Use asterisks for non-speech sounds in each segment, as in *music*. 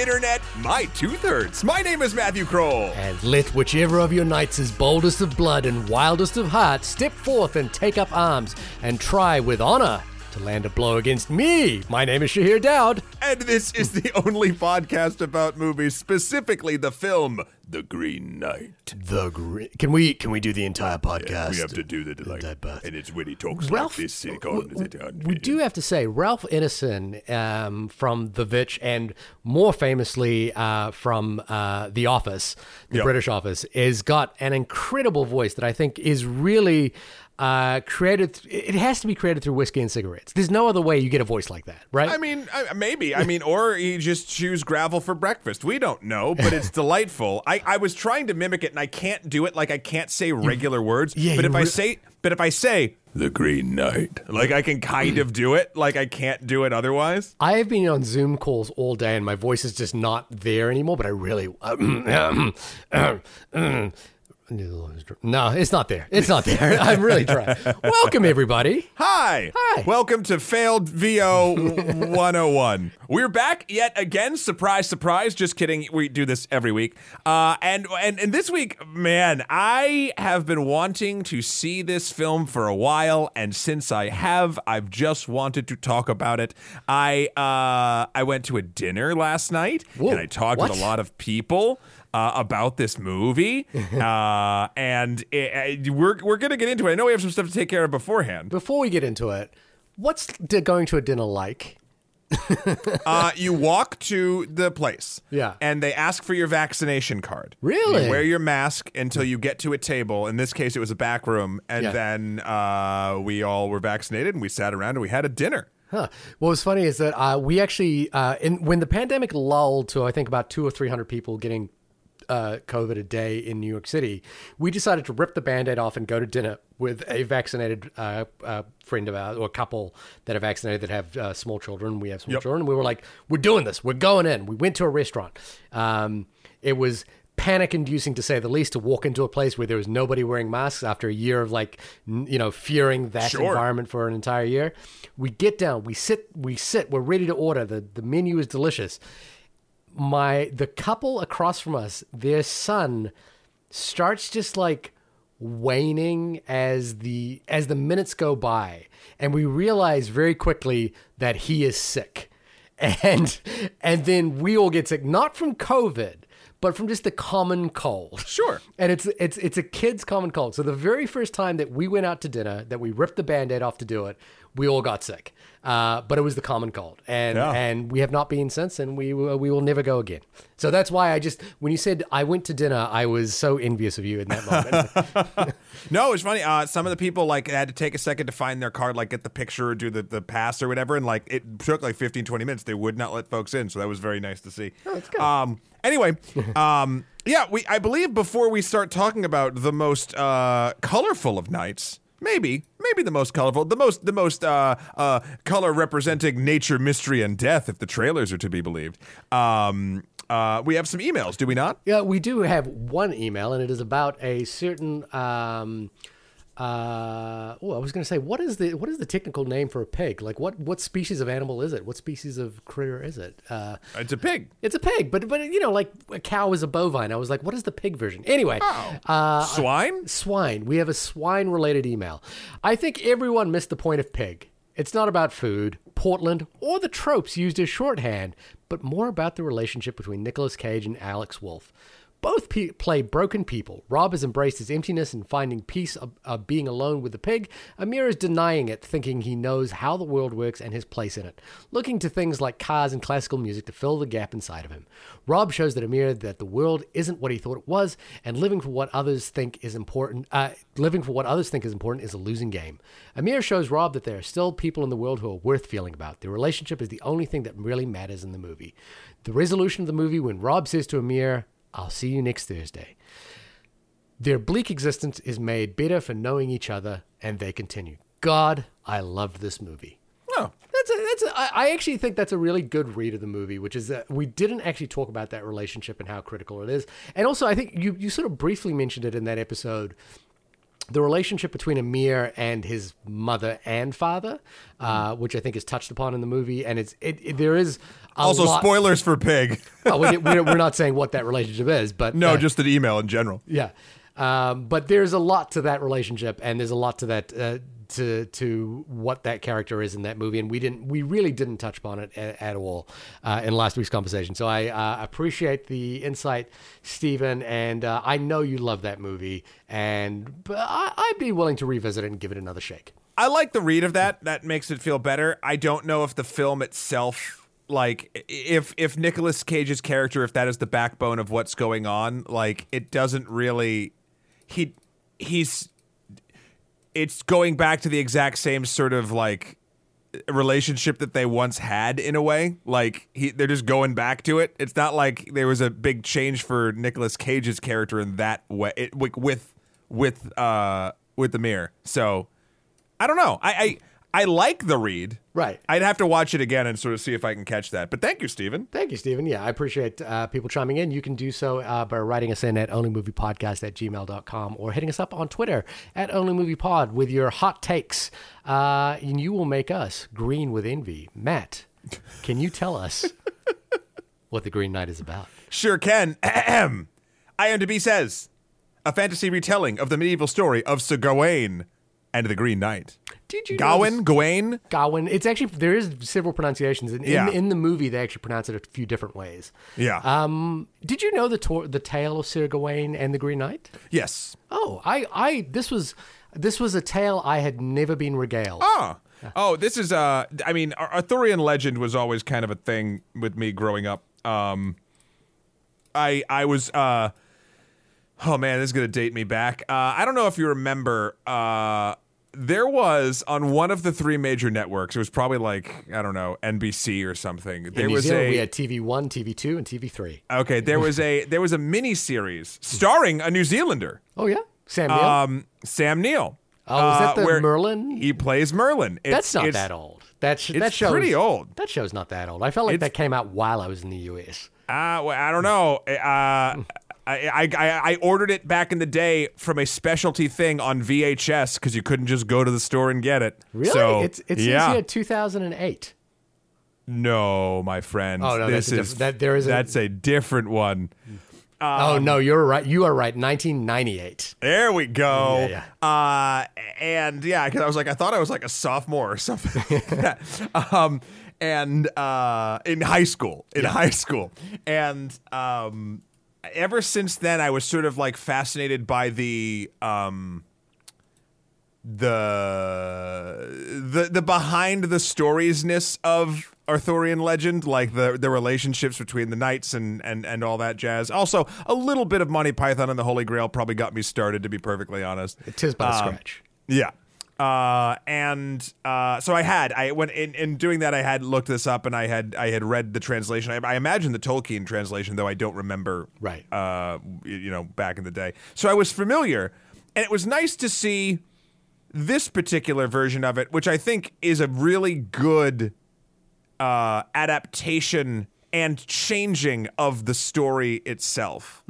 internet, my two thirds. My name is Matthew Kroll. And let whichever of your knights is boldest of blood and wildest of heart step forth and take up arms and try with honor to land a blow against me. My name is Shahir Daud. And this is the only podcast about movies, specifically the film The Green Knight. The Green. Can we can we do the entire podcast? We have to do the like, entire podcast. and it's when he talks Ralph, like this. he w- calls w- we do have to say Ralph Ineson um, from The Witch and more famously uh, from uh, The Office, the Yep. British Office, has got an incredible voice that I think is really uh, created. It has to be created through whiskey and cigarettes. There's no other way you get a voice like that, right? I mean, I, maybe. I mean, or he just chews gravel for breakfast. We don't know, but it's *laughs* delightful. I, I was trying to mimic it, and I can't do it. Like I can't say regular words. yeah, but you if I say, but if I say the Green Knight, like I can kind of do it. Like I can't do it otherwise. I have been on Zoom calls all day, and my voice is just not there anymore. But I really, *clears throat* uh, *clears throat* uh, *clears throat* uh, no, it's not there. It's not there. *laughs* I'm really trying. Welcome, everybody. Hi. Hi. Welcome to Failed VO 101. We're back yet again. Surprise, surprise. Just kidding. We do this every week. Uh, and, and and this week, man, I have been wanting to see this film for a while, and since I have, I've just wanted to talk about it. I uh, I went to a dinner last night, Whoa, and I talked with a lot of people uh, about this movie, *laughs* uh, and it, it- we're we're gonna get into it. I know we have some stuff to take care of beforehand. Before we get into it, what's going to a dinner like? *laughs* Uh, you walk to the place, Yeah. and they ask for your vaccination card. Really? You wear your mask until you get to a table. In this case, it was a back room, and Yeah. then uh, we all were vaccinated, and we sat around and we had a dinner. Huh. What was funny is that uh, we actually, uh, in, when the pandemic lulled to I think about two or three hundred people getting uh, COVID a day in New York City, we decided to rip the band-aid off and go to dinner with a vaccinated uh, uh, friend of ours or a couple that are vaccinated that have uh, small children. We have small Yep. children. We were like, we're doing this. We're going in. We went to a restaurant. Um, it was panic inducing to say the least to walk into a place where there was nobody wearing masks after a year of like you know fearing that Sure. environment for an entire year we get down we sit we sit we're ready to order the the menu is delicious my the couple across from us their son starts just like waning as the as the minutes go by and we realize very quickly that he is sick *laughs* and and then we all get sick not from covid but from just the common cold Sure. and it's it's it's a kid's common cold. So the very first time that we went out to dinner, that we ripped the band-aid off to do it, we all got sick. Uh, but it was the common cold, and Yeah. and we have not been since, and we will- we will never go again. So that's why I just when you said I went to dinner, I was so envious of you in that moment. *laughs* No, it's funny. Uh, some of the people like had to take a second to find their card, like get the picture or do the, the pass or whatever, and like it took like 15, 20 minutes. They would not let folks in, so that was very nice to see. Oh, that's good. Um, anyway, um, yeah, we I believe before we start talking about the most uh, colorful of nights, maybe maybe the most colorful, the most the most uh, uh, color representing nature, mystery, and death, if the trailers are to be believed. Um, uh, we have some emails, do we not? Yeah, we do have one email, and it is about a certain. Um, uh, oh, I was going to say, what is the what is the technical name for a pig? Like, what what species of animal is it? What species of critter is it? Uh, It's a pig. it's a pig, but but you know, like a cow is a bovine. I was like, what is the pig version? Anyway, uh, Swine. swine. We have a swine related email. I think everyone missed the point of pig. It's not about food, Portland, or the tropes used as shorthand, but more about the relationship between Nicolas Cage and Alex Wolff. Both pe- play broken people. Rob has embraced his emptiness and finding peace of, of being alone with the pig. Amir is denying it, thinking he knows how the world works and his place in it, looking to things like cars and classical music to fill the gap inside of him. Rob shows that Amir that the world isn't what he thought it was, and living for what others think is important. Uh, living for what others think is important is a losing game. Amir shows Rob that there are still people in the world who are worth feeling about. Their relationship is the only thing that really matters in the movie. The resolution of the movie when Rob says to Amir, I'll see you next Thursday. Their bleak existence is made better for knowing each other, and they continue. God, I loved this movie. Oh, That's a, that's a, I I actually think that's a really good read of the movie, which is that we didn't actually talk about that relationship and how critical it is. And also, I think you, you sort of briefly mentioned it in that episode the relationship between Amir and his mother and father, uh, which I think is touched upon in the movie, and it's it, it- there is Also, lot- spoilers for Pig. Oh, we- we're, we're not *laughs* saying what that relationship is, but no, uh, just an email in general. yeah. Um, but there's a lot to that relationship, and there's a lot to that uh, to to what that character is in that movie, and we didn't we really didn't touch upon it at, at all uh, in last week's conversation. So I uh, appreciate the insight, Stephen, and uh, I know you love that movie, and but I, I'd be willing to revisit it and give it another shake. I like the read of that. That makes it feel better. I don't know if the film itself, like, if if Nicolas Cage's character, if that is the backbone of what's going on, like, it doesn't really. He he's. It's going back to the exact same sort of like relationship that they once had in a way. Like he, they're just going back to it. It's not like there was a big change for Nicolas Cage's character in that way it, with with uh with the mirror. So I don't know. I, I I like the read. Right. I'd have to watch it again and sort of see if I can catch that. But thank you, Stephen. Thank you, Stephen. Yeah, I appreciate uh, people chiming in. You can do so uh, by writing us in at onlymoviepodcast at gmail.com or hitting us up on Twitter at onlymoviepod with your hot takes. Uh, and you will make us green with envy. Matt, can you tell us *laughs* what The Green Knight is about? Sure can. *clears throat* Ahem. IMDb says a fantasy retelling of the medieval story of Sir Gawain and the Green Knight. Did you Gawain, Gawain. Gawain. It's actually there is several pronunciations. In, Yeah. in, in the movie, they actually pronounce it a few different ways. Yeah. Um, did you know the tor- the tale of Sir Gawain and the Green Knight? yes. Oh, I, I, this was, this was a tale I had never been regaled. Oh. Oh, this is uh I mean, Arthurian legend was always kind of a thing with me growing up. Um I I was uh Oh man, this is going to date me back. Uh I don't know if you remember uh there was on one of the three major networks. It was probably like I don't know NBC or something. There New was Zealand, a we had TV one, TV two, and TV three. okay. There was a *laughs* there was a mini series starring a New Zealander, Oh yeah, Sam Neill. um, Sam Neill. oh, is that uh, the where Merlin? He plays Merlin. It's, That's not it's- that old. That sh- that shows pretty old. That show's not that old. I felt like It's- that came out while I was in the U.S. Uh, well, I don't know. Uh, I, I, I, I ordered it back in the day from a specialty thing on VHS because you couldn't just go to the store and get it. Really? So, it's it yeah. says here 2008. No, my friend. Oh, no, this that's a is diff- that- there is that's a different one. oh no, you're right. You are right. 1998. There we go. Yeah, Uh, and yeah, because I was like, I thought I was like a sophomore or something. *laughs* um, and uh, in high school, in high school, and um, ever since then, I was sort of like fascinated by the um, the the the behind the storiesness of Arthurian legend, like the the relationships between the knights and and and all that jazz. Also, a little bit of Monty Python and the Holy Grail probably got me started. To be perfectly honest, It is by Um, scratch. yeah. Uh, and uh, so I had I when in, in doing that I had looked this up and I had I had read the translation. I, I imagine the Tolkien translation, though I don't remember. Right. Uh, you know, back in the day, so I was familiar, and it was nice to see this particular version of it, which I think is a really good uh, adaptation and changing of the story itself.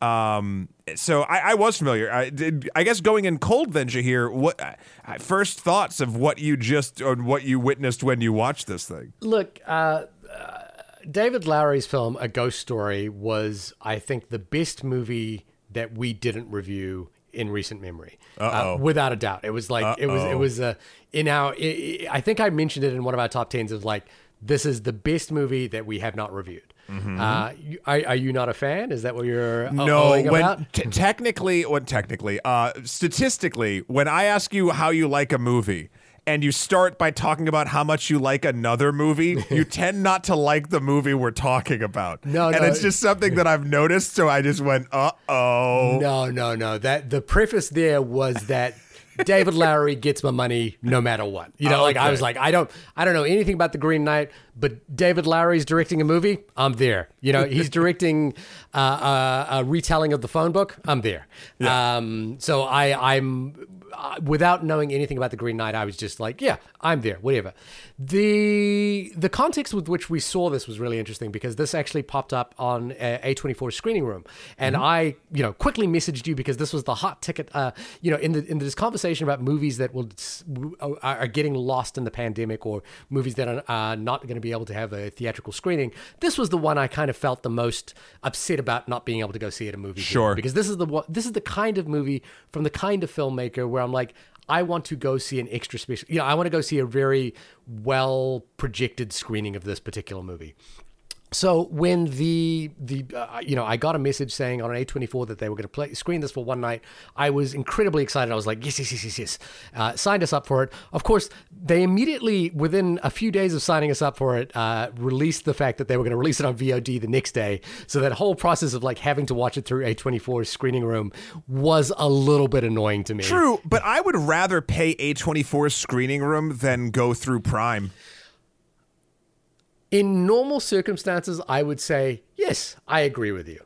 Um, so I, I was familiar. I did. I guess going in cold, then Shahir. What uh, first thoughts of what you just or what you witnessed when you watched this thing? Look, uh, uh, David Lowery's film A Ghost Story was, I think, the best movie that we didn't review in recent memory, Uh-oh. uh, without a doubt. It was like it was it Uh-oh. was uh, in our. i i I think I mentioned it in one of our top tens. Of like, this is the best movie that we have not reviewed. Uh, you, are, are you not a fan? Is that what you're uh, No, when about? t- technically, what technically, uh, statistically, when I ask you how you like a movie. And you start by talking about how much you like another movie. *laughs* You tend not to like the movie we're talking about. No, and no. it's just something that I've noticed. So I just went, "Uh oh." No, no, no. That the preface there was that David Lowery gets my money no matter what. You know, like I was like, I don't, I don't know anything about the Green Knight, but David Lowery's directing a movie. I'm there. You know, he's directing *laughs* uh, uh, a retelling of the phone book. I'm there. Um, so I, I'm uh, without knowing anything about the Green Knight, I was just like, yeah, I'm there, whatever. The the context with which we saw this was really interesting because this actually popped up on uh, A24 screening room, and I, you know, quickly messaged you because this was the hot ticket. Uh, you know, in the in this conversation about movies that will are, are getting lost in the pandemic or movies that are uh, not going to be able to have a theatrical screening. This was the one I kind of felt the most upset about not being able to go see at a movie. Sure. because this is the this is the kind of movie from the kind of filmmaker where I'm like, I want to go see an extra special. You know, I want to go see a very well projected screening of this particular movie. So when the the uh, you know I got a message saying on an A24 that they were going to play screen this for one night, I was incredibly excited. I was like, yes, yes, yes, yes, yes. Uh, signed us up for it. Of course, they immediately within a few days of signing us up for it, uh, released the fact that they were going to release it on VOD the next day. So that whole process of like having to watch it through A24 screening room was a little bit annoying to me. True, but I would rather pay A24's screening room than go through Prime. In normal circumstances, I would say, yes, I agree with you.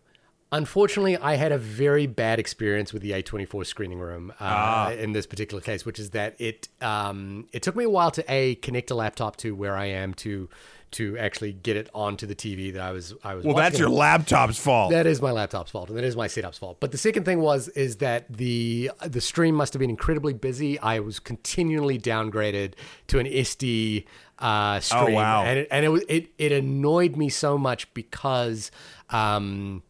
Unfortunately, I had a very bad experience with the A24 screening room uh, in this particular case, which is that it um, it took me a while to a connect a laptop to where I am to to actually get it onto the TV that I was I was. Well, that's your laptop's fault. That is my laptop's fault, and that is my setup's fault. But the second thing was is that the the stream must have been incredibly busy. I was continually downgraded to an SD uh, stream, wow. and it, and it was it it annoyed me so much because. Um,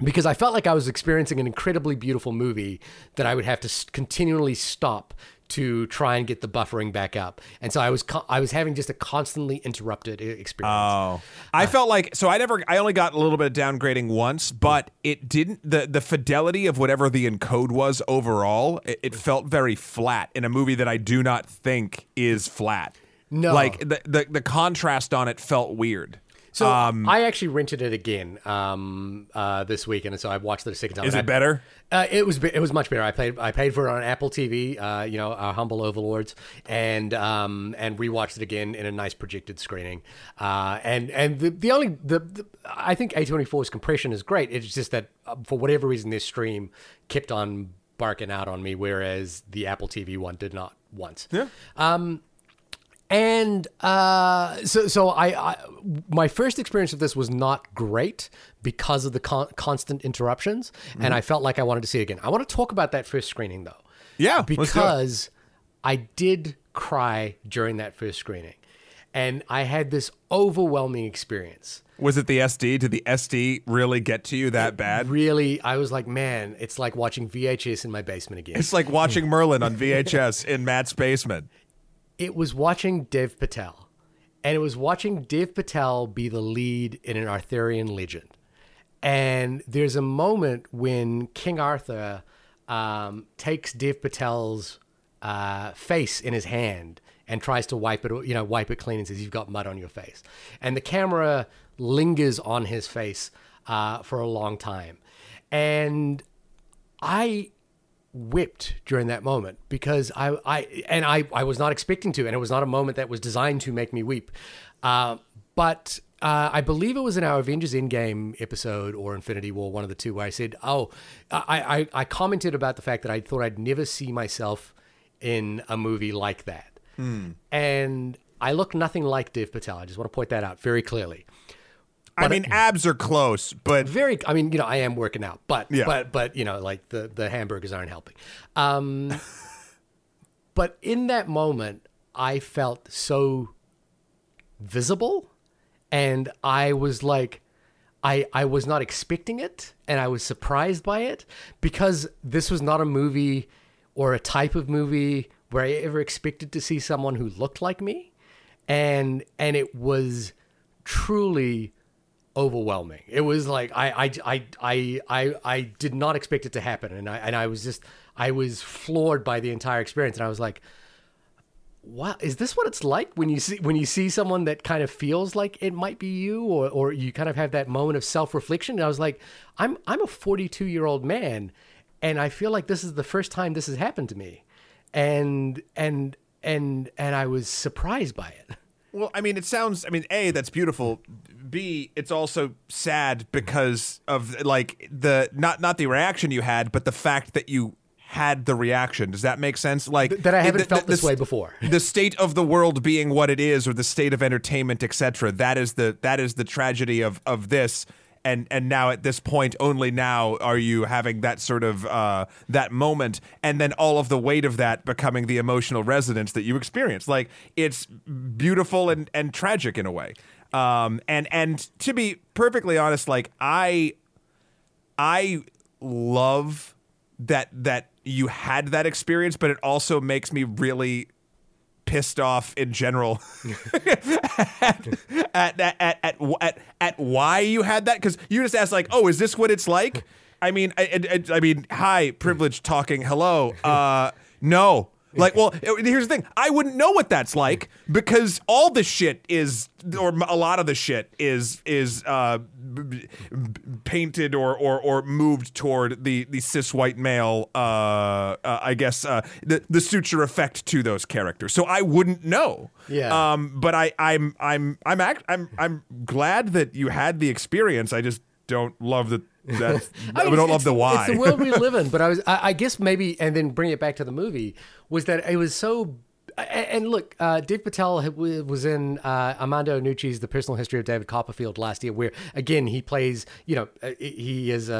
because I felt like I was experiencing an incredibly beautiful movie that I would have to continually stop to try and get the buffering back up, and so I was co- I was having just a constantly interrupted experience. Oh, I uh, felt like so. I never. I only got a little bit of downgrading once, but it didn't. the The fidelity of whatever the encode was overall, it, it felt very flat in a movie that I do not think is flat. No. like the the, the contrast on it felt weird. So Um, I actually rented it again um, uh, this weekend, and so I watched it a second time. Is it better? Uh, it was it was much better. I paid I paid for it on Apple TV, uh, you know, our humble overlords, and um, and rewatched it again in a nice projected screening. Uh, and and the, the only the, the I think A24's compression is great. It's just that uh, for whatever reason this stream kept on barking out on me, whereas the Apple TV one did not once. Yeah. And uh, so, so I, I, my first experience of this was not great because of the con- constant interruptions, and I felt like I wanted to see it again. I want to talk about that first screening though, Yeah, it. because I did cry during that first screening, and I had this overwhelming experience. Was it the SD? Did the SD really get to you that bad? Really, I was like, man, it's like watching VHS in my basement again. It's like watching *laughs* Merlin on VHS in Matt's basement. It was watching Dev Patel, and it was watching Dev Patel be the lead in an Arthurian legend. And there's a moment when King Arthur um, takes Dev Patel's uh, face in his hand and tries to wipe it, you know, wipe it clean and says, "You've got mud on your face." And the camera lingers on his face uh, for a long time, and I whipped during that moment because I, I and I, I was not expecting to, and it was not a moment that was designed to make me weep. Uh, but uh, I believe it was in our Avengers Endgame episode or Infinity War, one of the two, where I said, "Oh, I, I, I commented about the fact that I thought I'd never see myself in a movie like that, and I look nothing like Dev Patel. I just want to point that out very clearly." I mean, abs are close, but very i mean you know i am working out but Yeah. but but you know like the the hamburgers aren't helping um *laughs* but in that moment i felt so visible and i was like i i was not expecting it and i was surprised by it because this was not a movie or a type of movie where i ever expected to see someone who looked like me and and it was truly overwhelming. It was like I I I I I, I did not expect it to happen, and I and I was just I was floored by the entire experience, and I was like, "Wow, is this what it's like when you see when you see someone that kind of feels like it might be you, or or you kind of have that moment of self reflection?" And I was like, "I'm I'm a 42 year old man, and I feel like this is the first time this has happened to me." and and and and I was surprised by it. *laughs* Well, I mean, it sounds. I mean, a that's beautiful. B it's also sad because of like the not not the reaction you had, but the fact that you had the reaction. Does that make sense? Like that I haven't felt this way before. *laughs* The state of the world being what it is, or the state of entertainment, etc. That is the that is the tragedy of of this. And and now at this point, only now are you having that sort of uh, that moment, and then all of the weight of that becoming the emotional resonance that you experience. Like it's beautiful and and tragic in a way. Um, and and to be perfectly honest, like I I love that that you had that experience, but it also makes me really pissed off in general *laughs* at, at, at, at, at, why you had that? Because you just asked like oh is this what it's like? I mean I, I, I mean hi privilege talking. Hello. Uh no like well here's the thing. I wouldn't know what that's like because all the shit is or a lot of the shit is is uh b- b- painted or or or moved toward the the cis white male uh, uh i guess uh the the suture effect to those characters. So i wouldn't know. Yeah. um but i i'm i'm i'm act i'm i'm glad that you had the experience. I just don't love that that *laughs* i, mean, don't love the why It's the world we live in. But I *laughs* was, I, I guess maybe, and then bring it back to the movie was that it was so. A- And look, uh, Dev Patel was in uh, Armando Iannucci's The Personal History of David Copperfield last year, where again he plays, you know, uh, he is uh,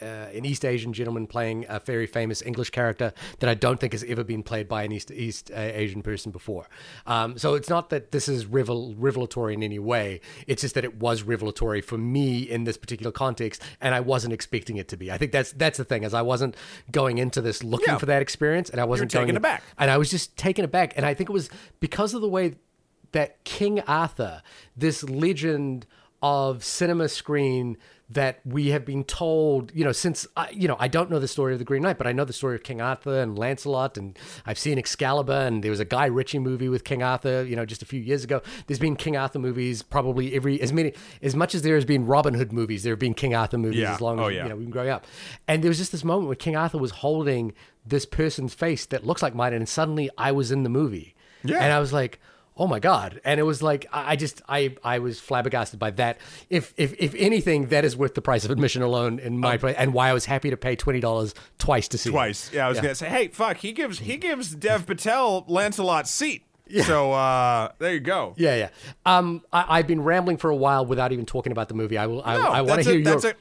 uh, uh, an East Asian gentleman playing a very famous English character that I don't think has ever been played by an East East uh, Asian person before. Um, so it's not that this is revel- revelatory in any way. It's just that it was revelatory for me in this particular context, and I wasn't expecting it to be. I think that's that's the thing, as I wasn't going into this looking Yeah. for that experience, and I wasn't taken going aback. and I was just taken aback. And I think it was because of the way that King Arthur, this legend of cinema screen that we have been told, you know, since I, you know, I don't know the story of the Green Knight, but I know the story of King Arthur and Lancelot, and I've seen Excalibur, and there was a Guy Ritchie movie with King Arthur, you know, just a few years ago. There's been King Arthur movies probably every as many as much as there has been Robin Hood movies. There have been King Arthur movies Yeah. as long Oh, as yeah. you know we've been growing up. And there was just this moment where King Arthur was holding this person's face that looks like mine, and suddenly I was in the movie. Yeah. And I was like, oh my God. And it was like I I just I I was flabbergasted by that. If if if anything, that is worth the price of admission alone in my place and why I was happy to pay twenty dollars twice to see it. twice. Yeah, I was gonna say, hey, fuck, he gives he gives Dev Patel Lancelot's seat. So uh, there you go. Yeah, yeah. Um, I, I've been rambling for a while without even talking about the movie. I will. I, No, I want to hear a, your. that's a,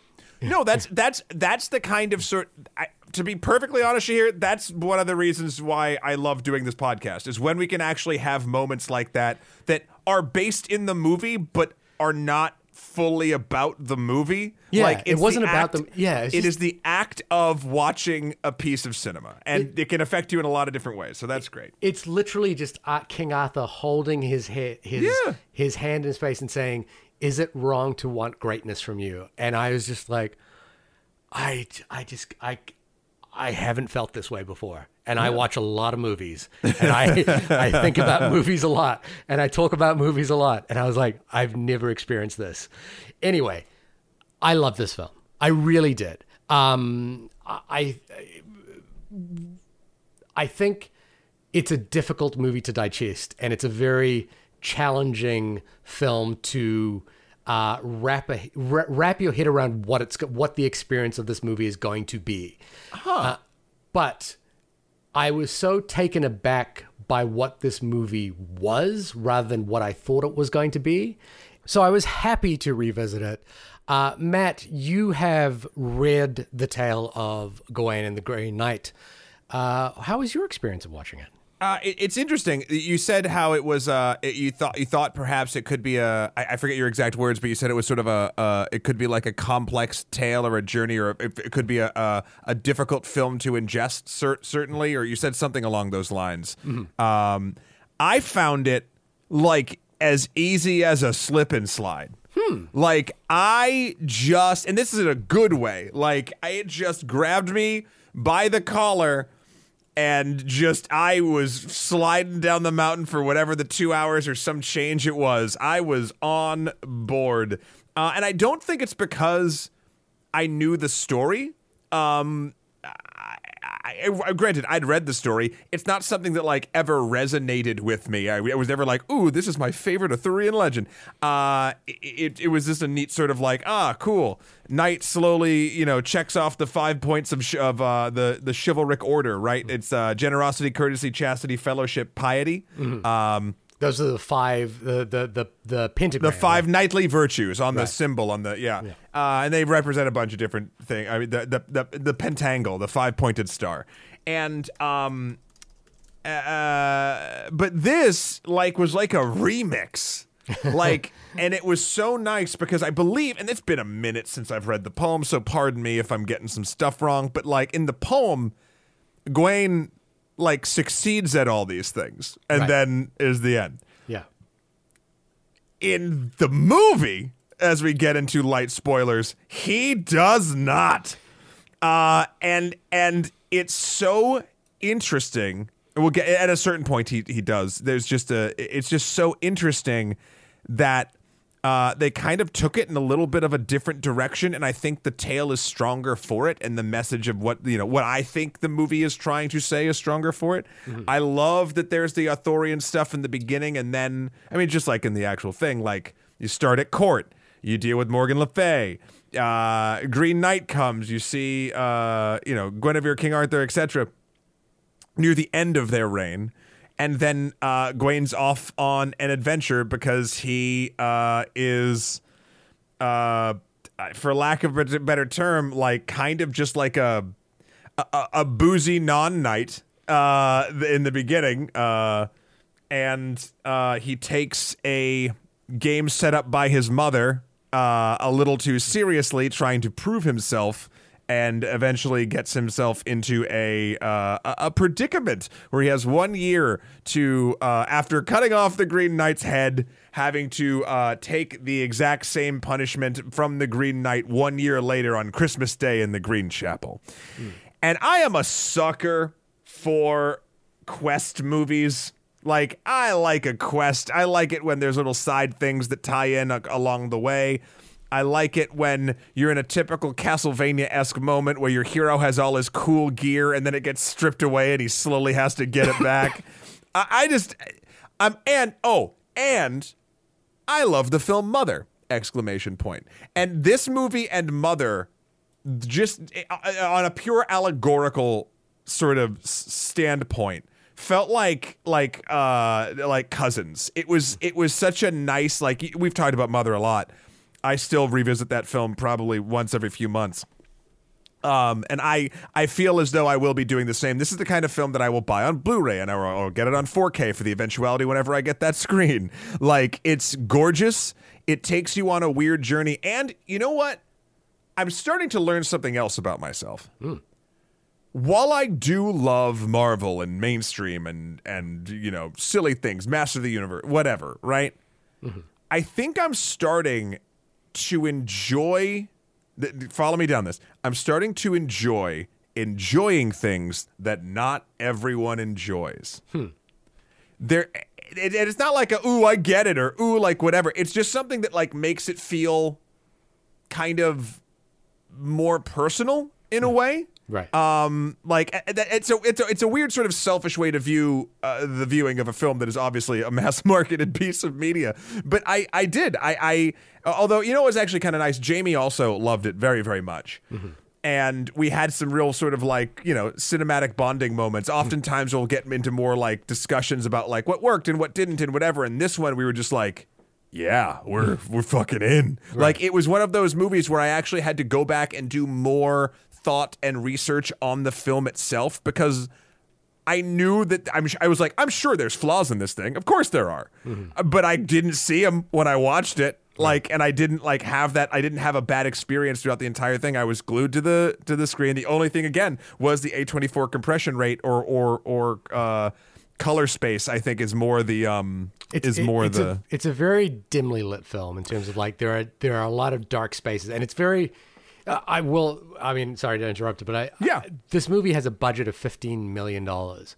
no, that's that's that's the kind of sort. I, to be perfectly honest here, that's one of the reasons why I love doing this podcast. Is when we can actually have moments like that that are based in the movie, but are not fully about the movie. Yeah, like it wasn't about act- them- yeah, it's it just- is the act of watching a piece of cinema, and it, can affect you in a lot of different ways. So that's great. it's literally just uh, King Arthur holding his his Yeah. his hand in his face and saying, "Is it wrong to want greatness from you?" And I was just like, I I just I I haven't felt this way before. And I watch a lot of movies, *laughs* and I I think about movies a lot, and I talk about movies a lot. And I was like, I've never experienced this. Anyway, I love this film. I really did. Um, I I think it's a difficult movie to digest, and it's a very challenging film to uh, wrap a, wrap your head around what it's what the experience of this movie is going to be. Uh, but I was so taken aback by what this movie was rather than what I thought it was going to be. So I was happy to revisit it. Uh, Matt, you have read the tale of Gawain and the Green Knight. Uh, how was your experience of watching it? Uh, it, it's interesting. You said how it was. Uh, it, you thought you thought perhaps it could be a. I, I forget your exact words, but you said it was sort of a. Uh, it could be like a complex tale or a journey, or it, it could be a, a a difficult film to ingest. Cer- certainly, or you said something along those lines. Um, I found it like as easy as a slip and slide. Like I just, and this is in a good way. Like I- it just grabbed me by the collar and just I was sliding down the mountain for whatever the two hours or some change it was. I was on board, uh, and I don't think it's because I knew the story. Um, I, I, granted, I'd read the story. It's not something that like ever resonated with me. I, I was never like, "Ooh, this is my favorite Arthurian legend." Uh, it, it was just a neat sort of like, ah, cool. Knight slowly, you know, checks off the five points of sh- of uh, the the chivalric order. Right? It's uh, generosity, courtesy, chastity, fellowship, piety. Um, Those are the five, the the the the pentagram. the five knightly virtues on the symbol on the yeah, Uh, and they represent a bunch of different things. I mean, the the the, the pentangle, the five pointed star, and um, uh, but this like was like a remix. *laughs* like and it was so nice because i believe and it's been a minute since i've read the poem so pardon me if i'm getting some stuff wrong but like in the poem Gawain like succeeds at all these things and Right. then is the end Yeah. in the movie, as we get into light spoilers, he does not. Uh, and and it's so interesting. We'll get at a certain point. He he does. There's just a. It's just so interesting that. Uh, they kind of took it in a little bit of a different direction, and I think the tale is stronger for it, and the message of what you know, what I think the movie is trying to say is stronger for it. I love that there's the Arthurian stuff in the beginning, and then I mean, just like in the actual thing, like you start at court, you deal with Morgan Le Fay, uh, Green Knight comes, you see, uh, you know, Guinevere, King Arthur, etc near the end of their reign. And then uh, Gawain's off on an adventure because he uh, is, uh, for lack of a better term, like kind of just like a a, a boozy non-knight uh, in the beginning, uh, and uh, he takes a game set up by his mother uh, a little too seriously, trying to prove himself. And eventually gets himself into a uh, a predicament where he has one year to, uh, after cutting off the Green Knight's head, having to uh, take the exact same punishment from the Green Knight one year later on Christmas Day in the Green Chapel. And I am a sucker for quest movies. Like, I like a quest. I like it when there's little side things that tie in a- along the way. I like it when you're in a typical Castlevania esque moment where your hero has all his cool gear and then it gets stripped away and he slowly has to get it back. *laughs* I, I just, I'm, and, oh, and I love the film Mother! Exclamation point. And this movie and Mother just uh, on a pure allegorical sort of standpoint felt like like uh like cousins it was it was such a nice like we've talked about mother a lot i still revisit that film probably once every few months um, and I, I feel as though I will be doing the same. This is the kind of film that I will buy on Blu-ray and I will, I'll get it on 4K for the eventuality whenever I get that *laughs* screen. Like it's gorgeous. It takes you on a weird journey, and you know what? I'm starting to learn something else about myself. While I do love Marvel and mainstream and and you know silly things, Master of the Universe, whatever, right? I think I'm starting to enjoy. th- follow me down this. I'm starting to enjoy enjoying things that not everyone enjoys. Hmm. There, it, it's not like a ooh I get it or ooh like whatever. It's just something that like makes it feel kind of more personal in a hmm. way. Right. Um, like it's a it's a it's a weird sort of selfish way to view uh, the viewing of a film that is obviously a mass *laughs* marketed piece of media. But I I did I I although you know it was actually kind of nice. Jamie also loved it very very much. And we had some real sort of like, you know, cinematic bonding moments. Oftentimes we'll get into more like discussions about like what worked and what didn't and whatever. And this one we were just like, yeah, we're we're fucking in. Like it was one of those movies where I actually had to go back and do more thought and research on the film itself because I knew that I'm. I was like, I'm sure there's flaws in this thing. Of course there are, Uh, but I didn't see them when I watched it. Like, and I didn't like have that. I didn't have a bad experience throughout the entire thing. I was glued to the to the screen. The only thing again was the A24 compression rate or or or uh, color space. I think is more the um is it- more it's the a, it's a very dimly lit film in terms of like there are there are a lot of dark spaces and it's very uh, I will I mean sorry to interrupt but I Yeah. this movie has a budget of 15 million dollars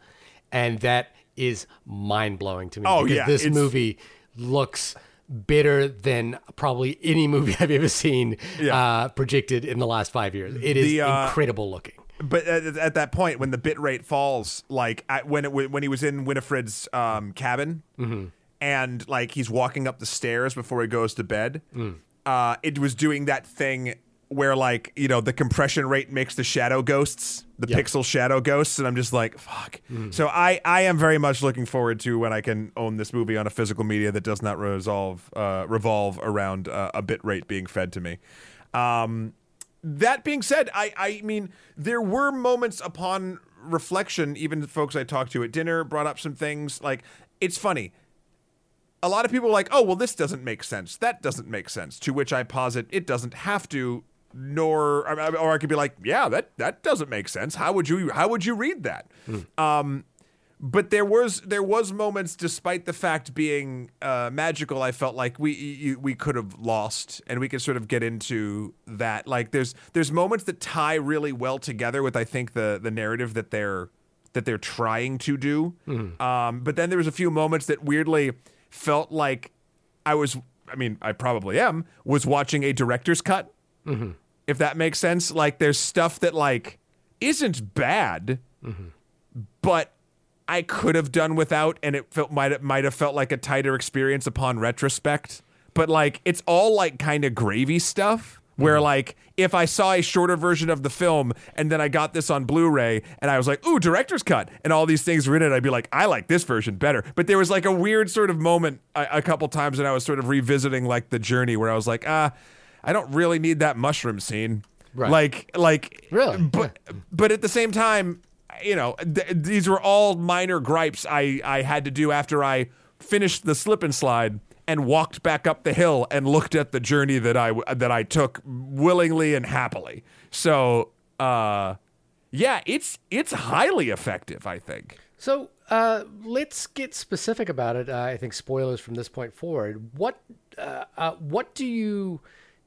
and that is mind blowing to me Oh, because yeah, this movie looks better than probably any movie *laughs* I've ever seen Yeah. uh, projected in the last 5 years it is The, uh, incredible looking but at, at that point when the bit rate falls, like when it when he was in Winifred's um, cabin, and like he's walking up the stairs before he goes to bed, uh, it was doing that thing where like you know the compression rate makes the shadow ghosts, the Yeah. pixel shadow ghosts, and I'm just like fuck. So I I am very much looking forward to when I can own this movie on a physical media that does not resolve uh, revolve around uh, a bit rate being fed to me. Um, that being said, I I mean there were moments upon reflection, even the folks I talked to at dinner brought up some things like it's funny. A lot of people are like, "Oh, well this doesn't make sense. That doesn't make sense." To which I posit it doesn't have to nor or I could be like, "Yeah, that that doesn't make sense. How would you how would you read that?" Um but there was there was moments despite the fact being uh, magical i felt like we you, we could have lost and we could sort of get into that. Like there's there's moments that tie really well together with i think the the narrative that they're that they're trying to do. Um, but then there was a few moments that weirdly felt like i was i mean i probably am was watching a director's cut if that makes sense like there's stuff that like isn't bad but I could have done without, and it felt might might have felt like a tighter experience upon retrospect. But like, it's all like kind of gravy stuff. Where like, if I saw a shorter version of the film and then I got this on Blu-ray and I was like, "Ooh, director's cut," and all these things were in it, I'd be like, "I like this version better." But there was like a weird sort of moment a, a couple times when I was sort of revisiting like the journey where I was like, "Ah, I don't really need that mushroom scene." Right. Like, like Really? but but at the same time, you know, th- these were all minor gripes I I had to do after I finished the slip and slide and walked back up the hill and looked at the journey that I that I took willingly and happily. So, uh yeah, it's it's highly effective, I think. So uh, let's get specific about it. Uh, I think spoilers from this point forward. What uh, uh, what do you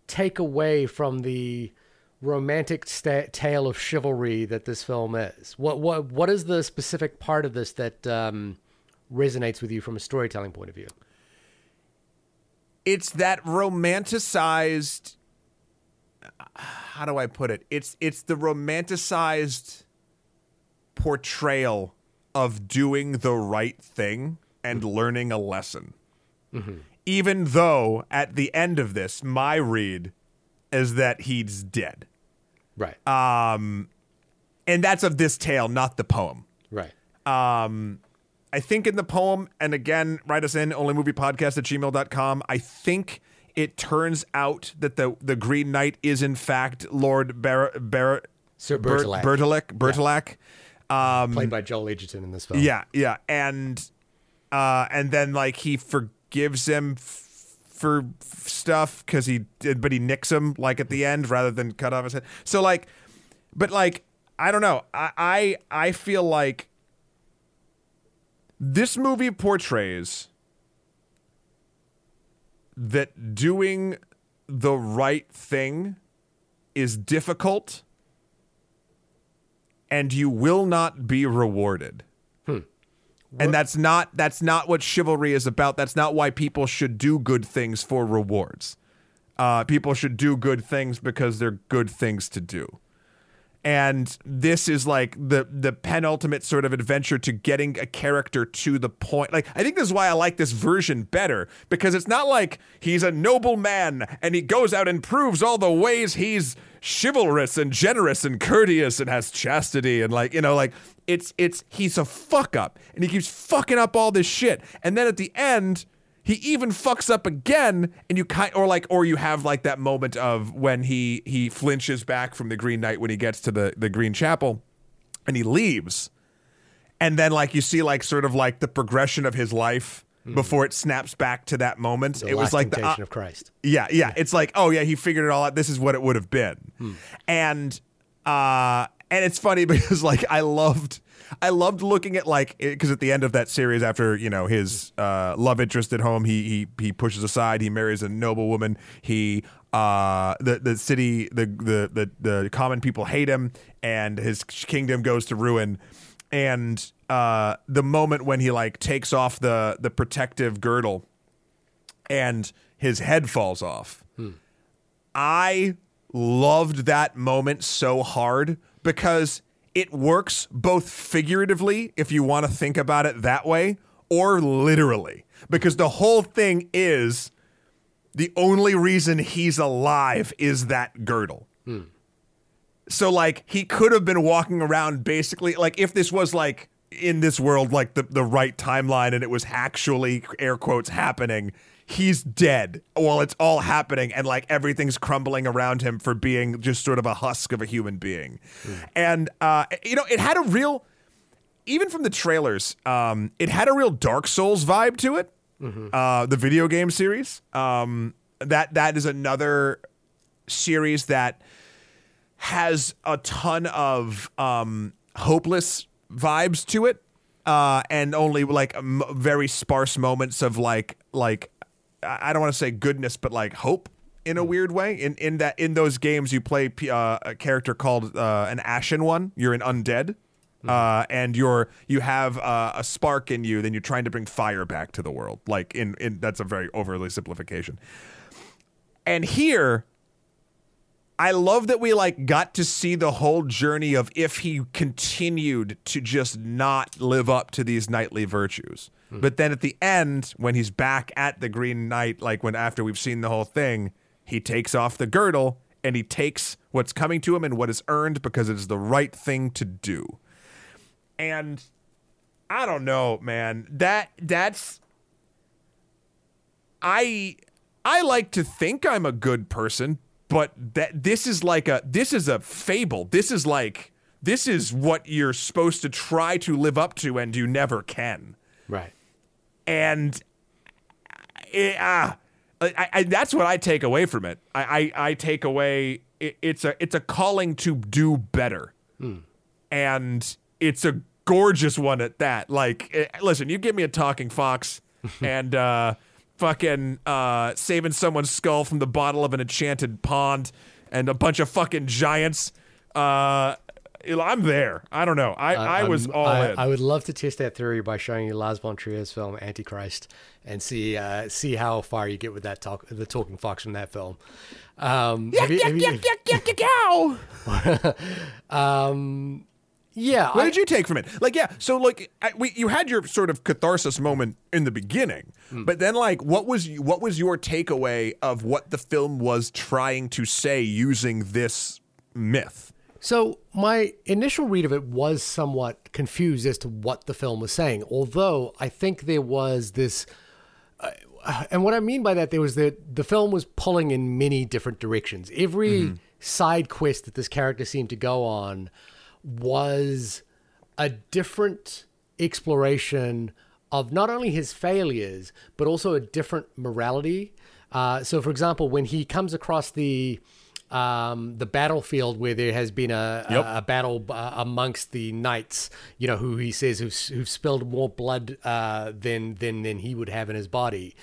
take away from the romantic sta- tale of chivalry that this film is? What what what is the specific part of this that um, resonates with you from a storytelling point of view? it's that romanticized how do I put it? It's it's the romanticized portrayal of doing the right thing and learning a lesson. Even though at the end of this, my read is that he's dead. Right. Um and that's of this tale, not the poem. right. Um, I think in the poem, and again, write us in onlymoviepodcast at gmail.com. I think it turns out that the, the Green Knight is in fact Lord Bar- Bar- Sir Ber- Bertilac. Bertilac. Bertilac. Um, Played by Joel Edgerton in this film. yeah, yeah, and uh, and then like he forgives him f- for stuff because he did, but he nicks him like at the end rather than cut off his head. So like, but like I don't know. I I, I feel like this movie portrays that doing the right thing is difficult and you will not be rewarded. And that's not that's not what chivalry is about. That's not why people should do good things for rewards. Uh, people should do good things because they're good things to do. And this is like the the penultimate sort of adventure to getting a character to the point. Like I think this is why I like this version better because it's not like he's a noble man and he goes out and proves all the ways he's chivalrous and generous and courteous and has chastity and like you know like it's it's he's a fuck up and he keeps fucking up all this shit and then at the end he even fucks up again and you kind or like or you have like that moment of when he he flinches back from the green knight when he gets to the the green chapel and he leaves and then like you see like sort of like the progression of his life before it snaps back to that moment The it was like the uh, of Christ. yeah, yeah. It's like, oh yeah, he figured it all out. This is what it would have been. And uh and it's funny *laughs* because like I loved I loved looking at like because at the end of that series, after you know his uh, love interest at home, he he he pushes aside. He marries a noble woman. He uh the the city the the the, the common people hate him, and his kingdom goes to ruin. And uh the moment when he like takes off the the protective girdle and his head falls off. I loved that moment so hard because it works both figuratively, if you want to think about it that way, or literally. Because the whole thing is the only reason he's alive is that girdle. Hmm. So, like, he could have been walking around basically, like, if this was like in this world, like the, the right timeline and it was actually, air quotes, happening, he's dead while it's all happening and like everything's crumbling around him for being just sort of a husk of a human being. And, uh, you know, it had a real, even from the trailers, um, it had a real Dark Souls vibe to it. Uh, the video game series. Um, that that is another series that has a ton of um, hopeless vibes to it, uh, and only like m- very sparse moments of like like I don't want to say goodness, but like hope in a weird way. In in that in those games, you play uh, a character called uh, an Ashen One. You're an undead. Uh, and you're you have uh, a spark in you, then you're trying to bring fire back to the world. Like in in that's a very overly simplification. And here, I love that we like got to see the whole journey of if he continued to just not live up to these knightly virtues. Hmm. But then at the end, when he's back at the Green Knight, like when after we've seen the whole thing, he takes off the girdle and he takes what's coming to him and what is earned because it is the right thing to do. And I don't know, man. That that's I I like to think I'm a good person, but that this is like a this is a fable. This is like this is what you're supposed to try to live up to and you never can. Right. And it, ah, I, I, that's what I take away from it. I, I, I take away it, it's a it's a calling to do better, and it's a gorgeous one at that. Like, eh, listen, you give me a talking fox *laughs* and uh, fucking uh, saving someone's skull from the bottle of an enchanted pond, and a bunch of fucking giants. Uh, I'm there. I don't know. I, I was I'm- all I, in. I would love to test that theory by showing you Lars von Trier's film Antichrist and see uh, see how far you get with that talk the talking fox from that film. Um, have you- have you- *laughs* um, yeah, What I- did you take from it? Like, yeah, so like, I, we, you had your sort of catharsis moment in the beginning, Hmm. but then like, what was what was your takeaway of what the film was trying to say using this myth? So my initial read of it was somewhat confused as to what the film was saying, although I think there was this. Uh, and what I mean by that, there was that the film was pulling in many different directions. Every side quest that this character seemed to go on was a different exploration of not only his failures, but also a different morality. Uh, so, for example, when he comes across the um, the battlefield where there has been a, Yep. a, a battle uh, amongst the knights, you know, who he says who've, who've spilled more blood uh, than, than than he would have in his body.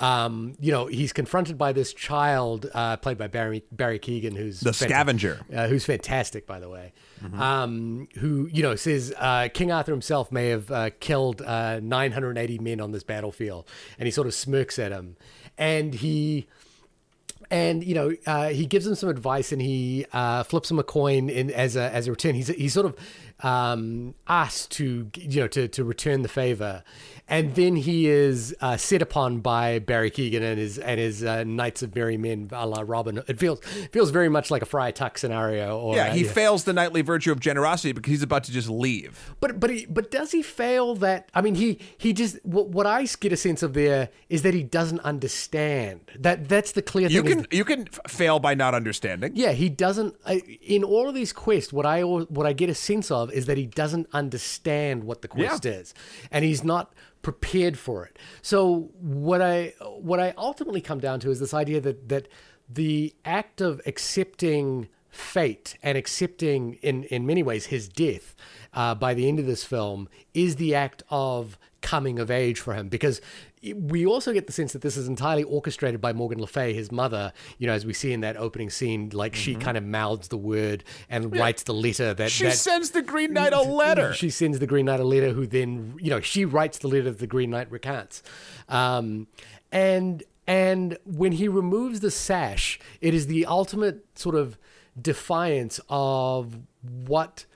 Um, you know, he's confronted by this child uh, played by Barry Barry Keoghan, who's The fanta- scavenger. uh, who's fantastic, by the way. Um, who you know says uh, King Arthur himself may have uh, killed uh, 980 men on this battlefield, and he sort of smirks at him, and he and you know uh, he gives him some advice and he uh, flips him a coin in as a as a return. He's he's sort of um, asked to you know to to return the favor, and then he is uh, set upon by Barry Keoghan and his and his uh, Knights of Merry Men, a la Robin. It feels feels very much like a Friar Tuck scenario. Or Yeah, uh, he fails the knightly virtue of generosity because he's about to just leave. But but he, but does he fail that? I mean, he he just what, what I get a sense of there is that he doesn't understand that. That's the clear You thing. Can you can fail by not understanding. Yeah, he doesn't. I, in all of these quests, what I what I get a sense of is that he doesn't understand what the quest is, and he's not prepared for it. So what I what I ultimately come down to is this idea that that the act of accepting fate and accepting in in many ways his death uh, by the end of this film is the act of coming of age for him because we also get the sense that this is entirely orchestrated by Morgan Le Fay, his mother. You know, as we see in that opening scene, like she kind of mouths the word and writes the letter that She that sends the Green Knight a letter. she sends the Green Knight a letter, who then, you know, she writes the letter that the Green Knight recants. Um, and and when he removes the sash, it is the ultimate sort of defiance of what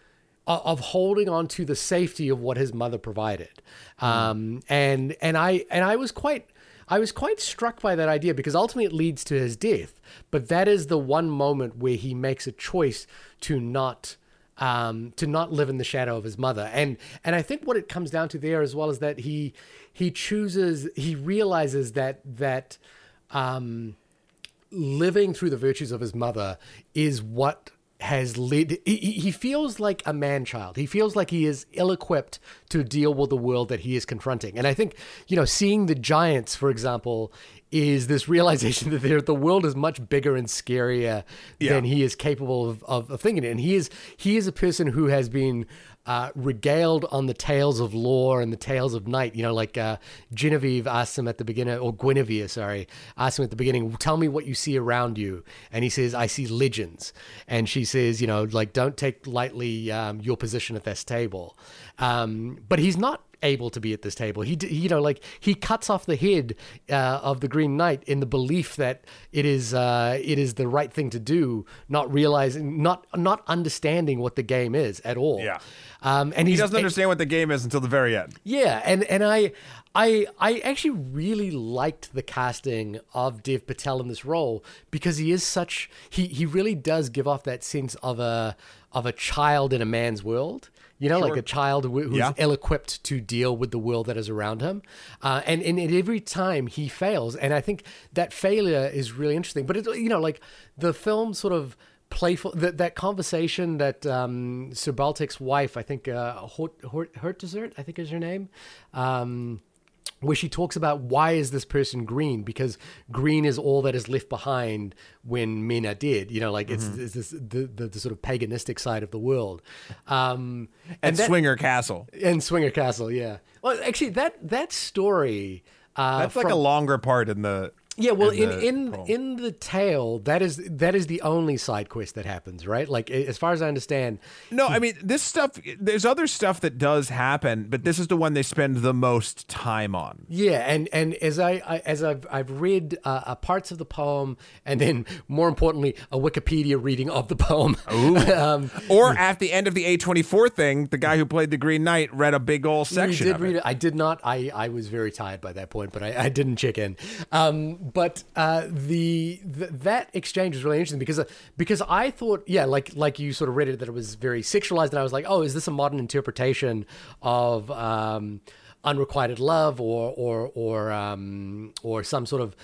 of holding on to the safety of what his mother provided. Um, and and I and I was quite I was quite struck by that idea because ultimately it leads to his death. But that is the one moment where he makes a choice to not um, to not live in the shadow of his mother. And and I think what it comes down to there as well is that he he chooses he realizes that that um, living through the virtues of his mother is what has led he, he feels like a man child he feels like he is ill-equipped to deal with the world that he is confronting. And i think you know seeing the giants for example is this realization *laughs* that the world is much bigger and scarier Yeah. than he is capable of, of, of thinking. And he is he is a person who has been uh, regaled on the tales of lore and the tales of night. You know, like uh, Genevieve asks him at the beginning, or Guinevere, sorry, asks him at the beginning, tell me what you see around you. And he says, I see legends. And she says, you know, like, don't take lightly um, your position at this table. Um, but he's not able to be at this table. He, you know, like he cuts off the head uh, of the Green Knight in the belief that it is uh, it is the right thing to do, not realizing, not not understanding what the game is at all. Yeah. Um, and He doesn't understand what the game is until the very end. yeah, and and I, I, I actually really liked the casting of Dev Patel in this role because he is such he he really does give off that sense of a of a child in a man's world. You know, like a child who's Yeah. ill-equipped to deal with the world that is around him, uh, and and every time he fails, and I think that failure is really interesting. But it, you know, like the film sort of playful that that conversation that um, Sir Baltic's wife, I think uh, Hort, Hort, Hertezert, I think is her name. Um, where she talks about why is this person green because green is all that is left behind when men are dead you know like it's, it's this the, the, the sort of paganistic side of the world um And, that- Swinger Castle. and Swinger Castle, yeah. Well, actually, that that story. Uh, That's like from- a longer part in the. Yeah. Well, in the in poem. in the tale, that is that is the only side quest that happens, right? Like as far as I understand, No, I mean this stuff. There's other stuff that does happen, but this is the one they spend the most time on. yeah. And and as I, I as I've I've read uh, uh, parts of the poem, and then more importantly, a Wikipedia reading of the poem. *laughs* um, Or at the end of the A24 thing, the guy who played the Green Knight read a big old You section did of read it. it. I did not. I, I was very tired by that point, but I, I didn't check in. Um, but uh, the, the that exchange was really interesting because uh, because I thought yeah like like you sort of read it that it was very sexualized and I was like oh is this a modern interpretation of um, unrequited love or or or um, or some sort of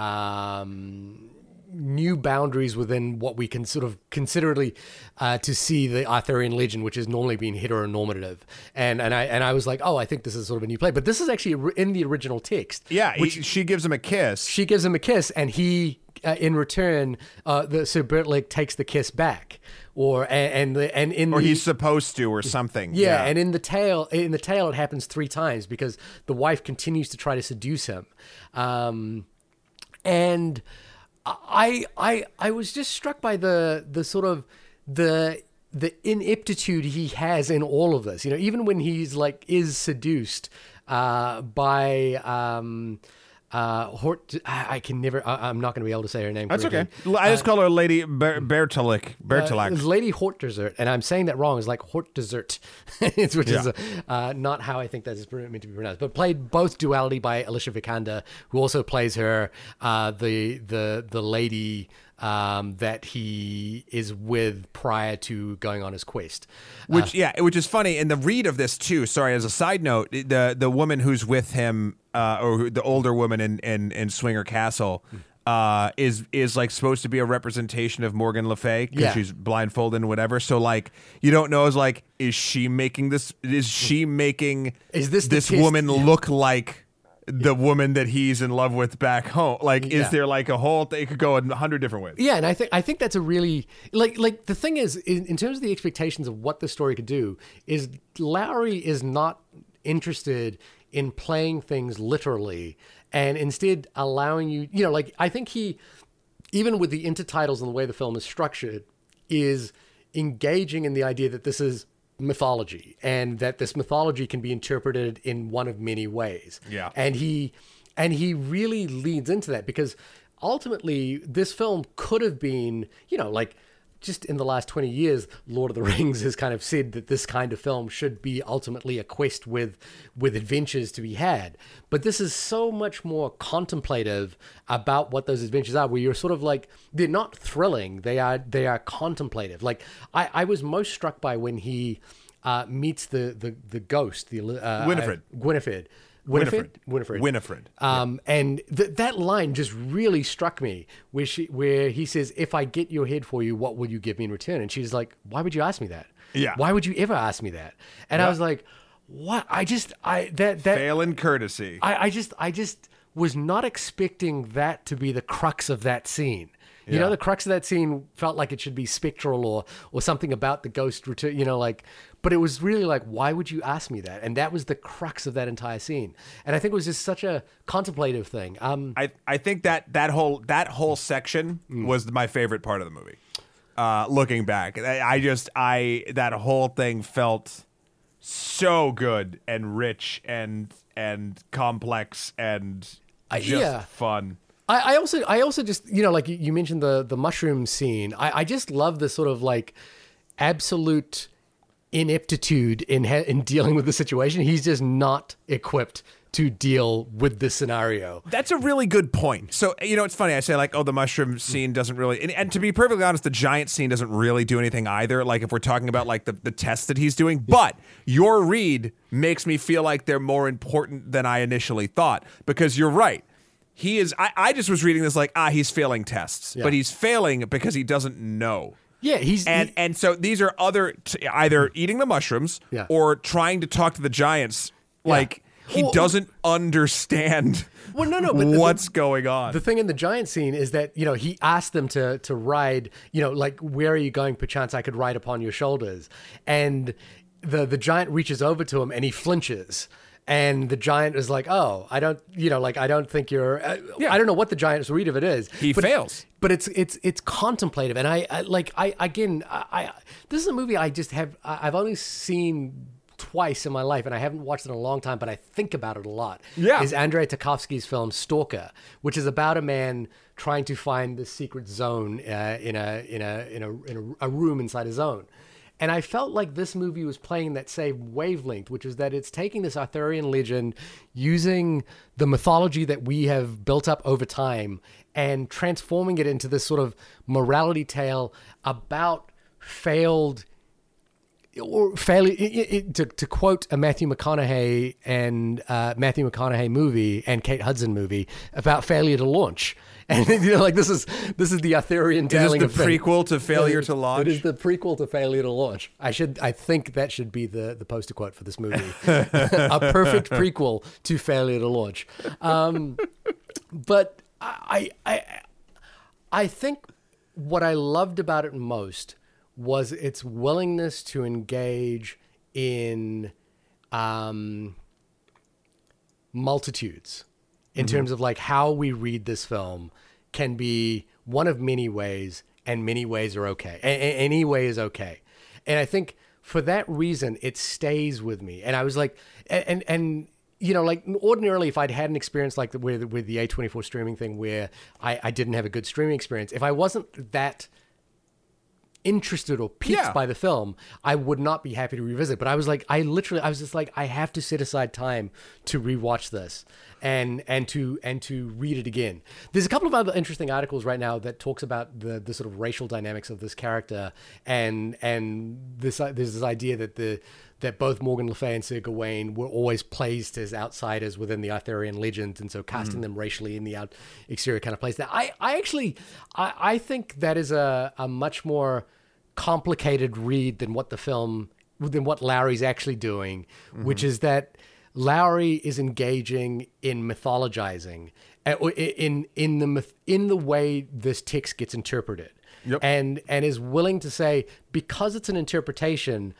um, new boundaries within what we can sort of considerably uh, to see the Arthurian legend, which has normally been heteronormative. And and I and I was like, oh, I think this is sort of a new play, but this is actually in the original text. Yeah, he- she gives him a kiss. She gives him a kiss, and he, uh, in return, uh, the Sir Bertilak takes the kiss back, or and and, the, and in or the, he's supposed to, or something. yeah, and in the tale, in the tale, it happens three times because the wife continues to try to seduce him, um, and I, I, I was just struck by the the sort of the the ineptitude he has in all of this. You know, even when he's like is seduced uh, by. Um, uh, Hort, I I can never. I, I'm not going to be able to say her name. That's okay. I just call her Lady Ber- Bertilak. Uh, Bertalac. Lady Hort dessert, and I'm saying that wrong. It's like Hort dessert, *laughs* which is Yeah. uh, uh, not how I think that is meant to be pronounced. But played both duality by Alicia Vikander, who also plays her uh, the the the lady um, that he is with prior to going on his quest. Which yeah, which is funny. In the read of this too. Sorry, as a side note, the the woman who's with him, uh, or the older woman in in, in Swinger Castle. Uh, is is like supposed to be a representation of Morgan Le Fay because Yeah. she's blindfolded and whatever. So like you don't know is like is she making this? Is she making Is this the this woman look like the woman that he's in love with back home? Like Yeah. is there like a whole? It could go a hundred different ways. Yeah, and I think I think that's a really like like the thing is in, in terms of the expectations of what the story could do is Lowery is not interested in playing things literally and instead allowing you you know like I think he even with the intertitles and the way the film is structured is engaging in the idea that this is mythology and that this mythology can be interpreted in one of many ways. Yeah. And he and he really leads into that because ultimately this film could have been, you know, like just in the last 20 years, Lord of the *laughs* Rings has kind of said that this kind of film should be ultimately a quest with with adventures to be had. But this is so much more contemplative about what those adventures are, where you're sort of like they're not thrilling, they are they are contemplative. Like I, I was most struck by when he uh, meets the the the ghost, the uh, Winifred. uh, Winifred. Winifred. Winifred. Winifred. Um, and th- that line just really struck me, where she, where he says, "If I get your head for you, what will you give me in return?" And she's like, "Why would you ask me that? Yeah. Why would you ever ask me that?" And I was like, "What? I just, I that that Fail in courtesy. I, I just, I just was not expecting that to be the crux of that scene." You know, the crux of that scene felt like it should be spectral or or something about the ghost return. You know, like, but it was really like, why would you ask me that? And that was the crux of that entire scene. And I think it was just such a contemplative thing. Um, I, I think that that whole that whole section Mm. was my favorite part of the movie. Uh, looking back, I, I just I that whole thing felt so good and rich and and complex and I- just yeah. fun. I, I also, I also just, you know, like you, mentioned the the mushroom scene. I, I just love the sort of like absolute ineptitude in ha- in dealing with the situation. He's just not equipped to deal with this scenario. That's a really good point. So you know, it's funny. I say like, oh, the mushroom scene doesn't really, and, and to be perfectly honest, the giant scene doesn't really do anything either. Like if we're talking about like the the tests that he's doing, but your read makes me feel like they're more important than I initially thought because you're right. He is. I, I just was reading this like, ah, he's failing tests, but he's failing because he doesn't know. Yeah, he's And he- and so these are other t- either eating the mushrooms Yeah. or trying to talk to the giants. Like he Well- doesn't understand Well, no, no, but the- what's going on. The thing in the giant scene is that you know he asked them to to ride. You know, like where are you going? Perchance I could ride upon your shoulders. And the the giant reaches over to him and he flinches. And the giant is like, "Oh, I don't, you know, like I don't think you're. Uh, Yeah. I don't know what the giant's read of it is. He but, fails. but it's it's it's contemplative. And I, I like I again, I, I this is a movie I just have. I, I've only seen twice in my life, and I haven't watched it in a long time. But I think about it a lot. Yeah. is Andrei Tarkovsky's film Stalker, which is about a man trying to find the secret zone uh, in a in a in a in a, a room inside a zone. And I felt like this movie was playing that same wavelength, which is that it's taking this Arthurian legend, using the mythology that we have built up over time, and transforming it into this sort of morality tale about failed or fairly it, it, to, to quote a Matthew McConaughey and uh, Matthew McConaughey movie and Kate Hudson movie about failure to launch, and *laughs* you know, like this is this is the Arthurian Is this telling the of prequel to Failure to Launch? It is the prequel to Failure to Launch. I should I think that should be the the poster quote for this movie, *laughs* *laughs* a perfect prequel to Failure to Launch. Um, but I I I think what I loved about it most was its willingness to engage in um, multitudes in mm-hmm. terms of like how we read this film can be one of many ways and many ways are okay A- a- any way is okay and i think for that reason it stays with me and i was like and and you know like ordinarily if i'd had an experience like the, with, with the a24 streaming thing where I, I didn't have a good streaming experience if i wasn't that interested or piqued Yeah. by the film, I would not be happy to revisit. But I was like, I literally, I was just like, I have to set aside time to rewatch this and and to and to read it again. There's a couple of other interesting articles right now that talks about the the sort of racial dynamics of this character and and this there's this idea that the that both Morgan Le Fay and Sir Gawain were always placed as outsiders within the Arthurian legend, and so casting mm. them racially in the out exterior kind of place. That I, I actually, I, I think that is a, a much more complicated read than what the film, than what Lowery's actually doing, mm-hmm. which is that Lowery is engaging in mythologizing, uh, in in the myth- in the way this text gets interpreted, Yep. and and is willing to say because it's an interpretation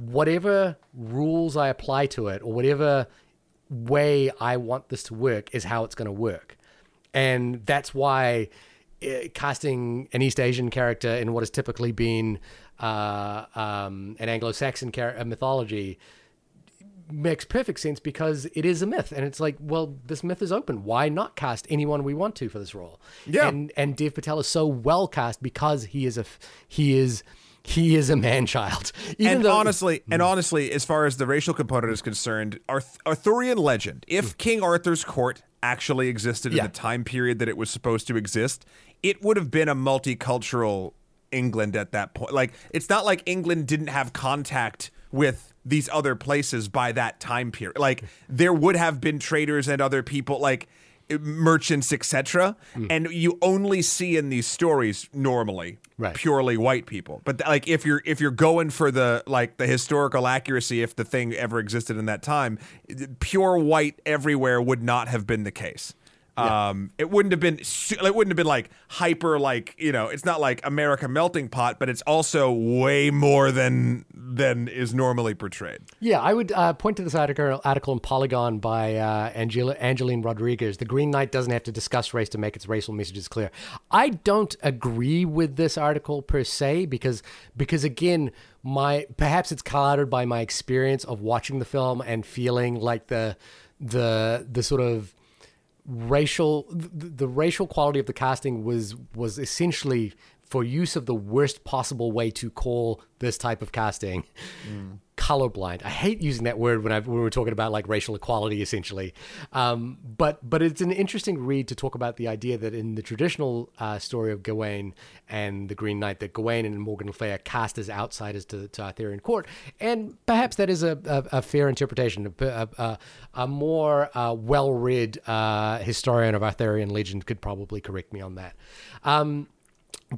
whatever rules I apply to it or whatever way I want this to work is how it's going to work. And that's why uh, casting an East Asian character in what has typically been uh, um, an Anglo Saxon char- uh, mythology makes perfect sense because it is a myth, and it's like, well, this myth is open. Why not cast anyone we want to for this role? Yeah. and and Dev Patel is so well cast because he is a he is he is a man child. *laughs* Even and though, honestly, hmm. and honestly, as far as the racial component is concerned, Arth- Arthurian legend. If hmm. King Arthur's court actually existed Yeah. in the time period that it was supposed to exist, it would have been a multicultural England at that point. Like, it's not like England didn't have contact with these other places by that time period. Like, there would have been traders and other people, like merchants, etc. Hmm. And you only see in these stories normally Right. purely white people. But like if you're if you're going for the like the historical accuracy if the thing ever existed in that time, pure white everywhere would not have been the case. Um, it wouldn't have been. It wouldn't have been like hyper, like you know. It's not like America melting pot, but it's also way more than than is normally portrayed. Yeah, I would uh, point to this article, article in Polygon by uh, Angela, Angeline Rodriguez. The Green Knight doesn't have to discuss race to make its racial messages clear. I don't agree with this article per se because because again, my perhaps it's clouded by my experience of watching the film and feeling like the the the sort of racial the, the racial quality of the casting was was essentially for use of the worst possible way to call this type of casting colorblind. I hate using that word when I when we're talking about like racial equality essentially. Um, but but it's an interesting read to talk about the idea that in the traditional uh, story of Gawain and the Green Knight that Gawain and Morgan Le Fay are cast as outsiders to, to Arthurian court, and perhaps that is a, a, a fair interpretation. A, a, a, a more uh, well-read uh, historian of Arthurian legend could probably correct me on that. Um,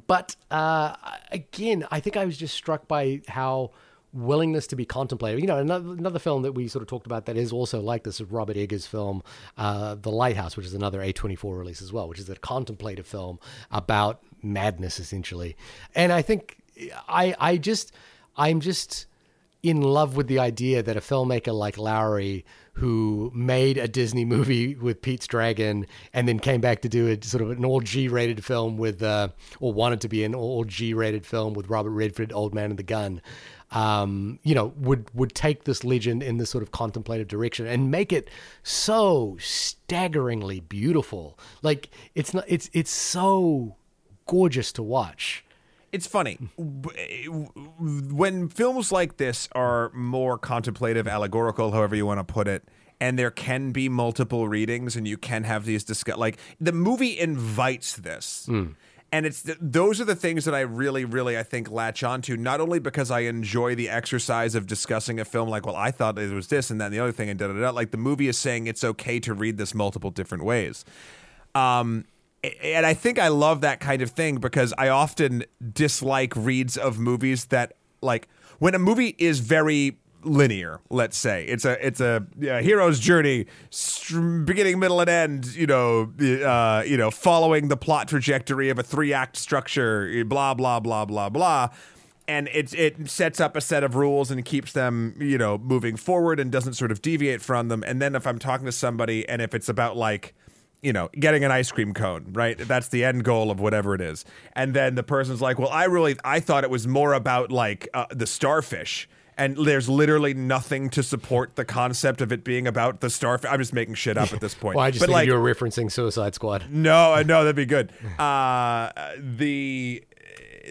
but uh, again, I think I was just struck by how willingness to be contemplative. You know, another, another film that we sort of talked about that is also like this is Robert Eggers' film, uh, The Lighthouse, which is another A24 release as well, which is a contemplative film about madness essentially. And I think I I just I'm just in love with the idea that a filmmaker like Lowery, who made a Disney movie with Pete's Dragon and then came back to do a sort of an all G rated film with, uh, or wanted to be an all G rated film with Robert Redford, Old Man and the Gun, um, you know, would would take this legend in this sort of contemplative direction and make it so staggeringly beautiful. Like it's not, it's it's so gorgeous to watch. It's funny when films like this are more contemplative, allegorical, however you want to put it, and there can be multiple readings, and you can have these discuss. Like the movie invites this, and it's th- those are the things that I really, really, I think latch onto. Not only because I enjoy the exercise of discussing a film, like, well, I thought it was this and then the other thing, and da da da. Like the movie is saying it's okay to read this multiple different ways. Um, and I think I love that kind of thing because I often dislike reads of movies that like when a movie is very linear let's say it's a it's a yeah, hero's journey beginning middle and end you know uh, you know following the plot trajectory of a three act structure blah blah blah blah blah. And it it sets up a set of rules and keeps them you know moving forward and doesn't sort of deviate from them. And then if i'm talking to somebody and if it's about like you know, getting an ice cream cone, right? That's the end goal of whatever it is. And then the person's like, "Well, I really I thought it was more about like uh, the starfish." And there's literally nothing to support the concept of it being about the starfish. I'm just making shit up at this point. *laughs* Well, I just but think like, you were referencing Suicide Squad. no, no, that'd be good. *laughs* Uh, the,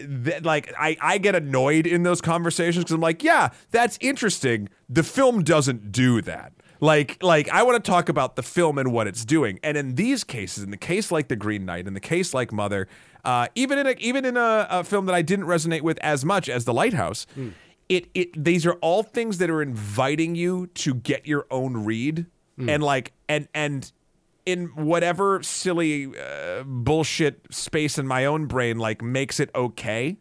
the like, I I get annoyed in those conversations because I'm like, yeah, that's interesting. The film doesn't do that. Like, like I want to talk about the film and what it's doing. And in these cases, in the case like The Green Knight, in the case like Mother, uh, even in a, even in a, a film that I didn't resonate with as much as The Lighthouse, it it these are all things that are inviting you to get your own read and like and and in whatever silly uh, bullshit space in my own brain like makes it okay.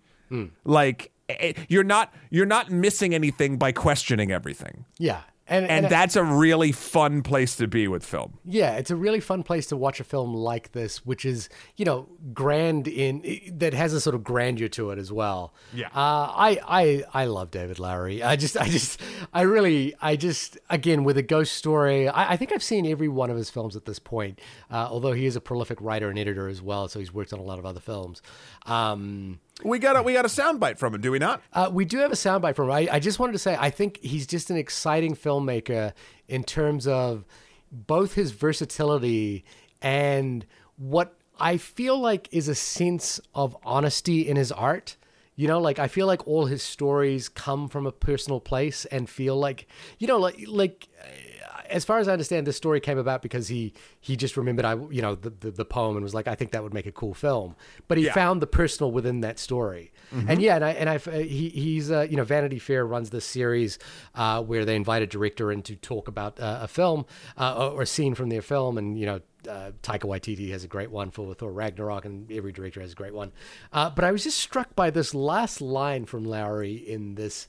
Like eh, you're not you're not missing anything by questioning everything. Yeah. And, and that's a really fun place to be with film Yeah, it's a really fun place to watch a film like this, which is you know grand in that has a sort of grandeur to it as well. Yeah. uh, I I I love David Lowery. I just I just I really I just again with a ghost story. I, I think I've seen every one of his films at this point. Uh, although he is a prolific writer and editor as well, so he's worked on a lot of other films. Um, We got a we got a soundbite from him, do we not? Uh, we do have a soundbite from him. I, I just wanted to say I think he's just an exciting filmmaker in terms of both his versatility and what I feel like is a sense of honesty in his art. You know, like I feel like all his stories come from a personal place and feel like, you know, like like as far as I understand, this story came about because he he just remembered I you know the, the, the poem and was like I think that would make a cool film. But he Yeah. found the personal within that story. And yeah, and I and I he he's uh, you know Vanity Fair runs this series uh, where they invite a director in to talk about uh, a film uh, or, or a scene from their film, and you know. Uh, Taika Waititi has a great one for Thor Ragnarok, and every director has a great one. Uh, but I was just struck by this last line from Lowery in this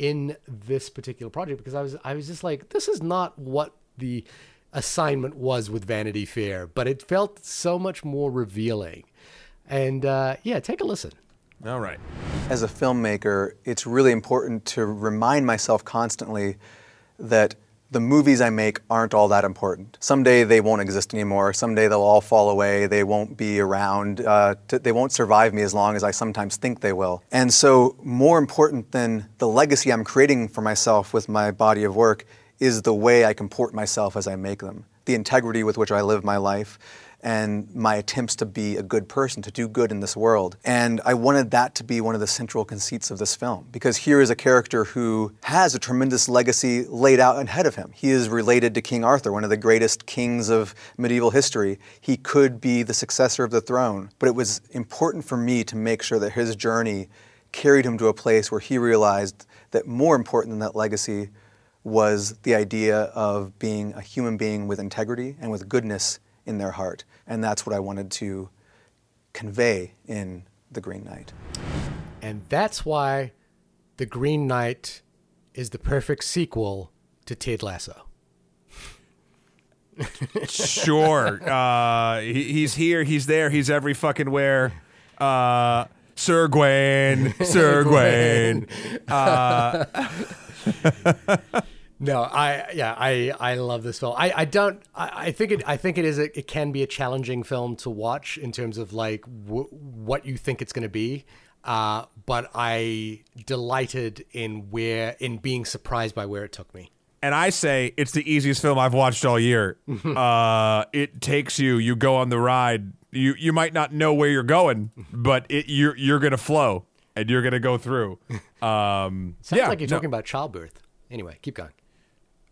in this particular project because I was I was just like, this is not what the assignment was with Vanity Fair, but it felt so much more revealing. And uh, yeah, take a listen. All right. As a filmmaker, it's really important to remind myself constantly that the movies I make aren't all that important. Someday they won't exist anymore. Someday they'll all fall away. They won't be around. Uh, they won't survive me as long as I sometimes think they will. And so, more important than the legacy I'm creating for myself with my body of work is the way I comport myself as I make them, the integrity with which I live my life, and my attempts to be a good person, to do good in this world. And I wanted that to be one of the central conceits of this film, because here is a character who has a tremendous legacy laid out ahead of him. He is related to King Arthur, one of the greatest kings of medieval history. He could be the successor of the throne, but it was important for me to make sure that his journey carried him to a place where he realized that more important than that legacy was the idea of being a human being with integrity and with goodness in their heart. And that's what I wanted to convey in The Green Knight. And that's why The Green Knight is the perfect sequel to Ted Lasso. Sure. *laughs* uh, he, he's here. He's there. He's every fucking where. Uh, Sir Gawain. Sir Gawain. *laughs* No, I yeah, I I love this film. I I don't. I, I think it. I think it is. A, it can be a challenging film to watch in terms of like w- what you think it's going to be. Uh, but I delighted in where in being surprised by where it took me. And I say it's the easiest film I've watched all year. *laughs* uh, it takes you. You go on the ride. You you might not know where you're going, but it, you're you're gonna flow and you're gonna go through. *laughs* Um, Sounds yeah, like you're no. talking about childbirth. Anyway, keep going.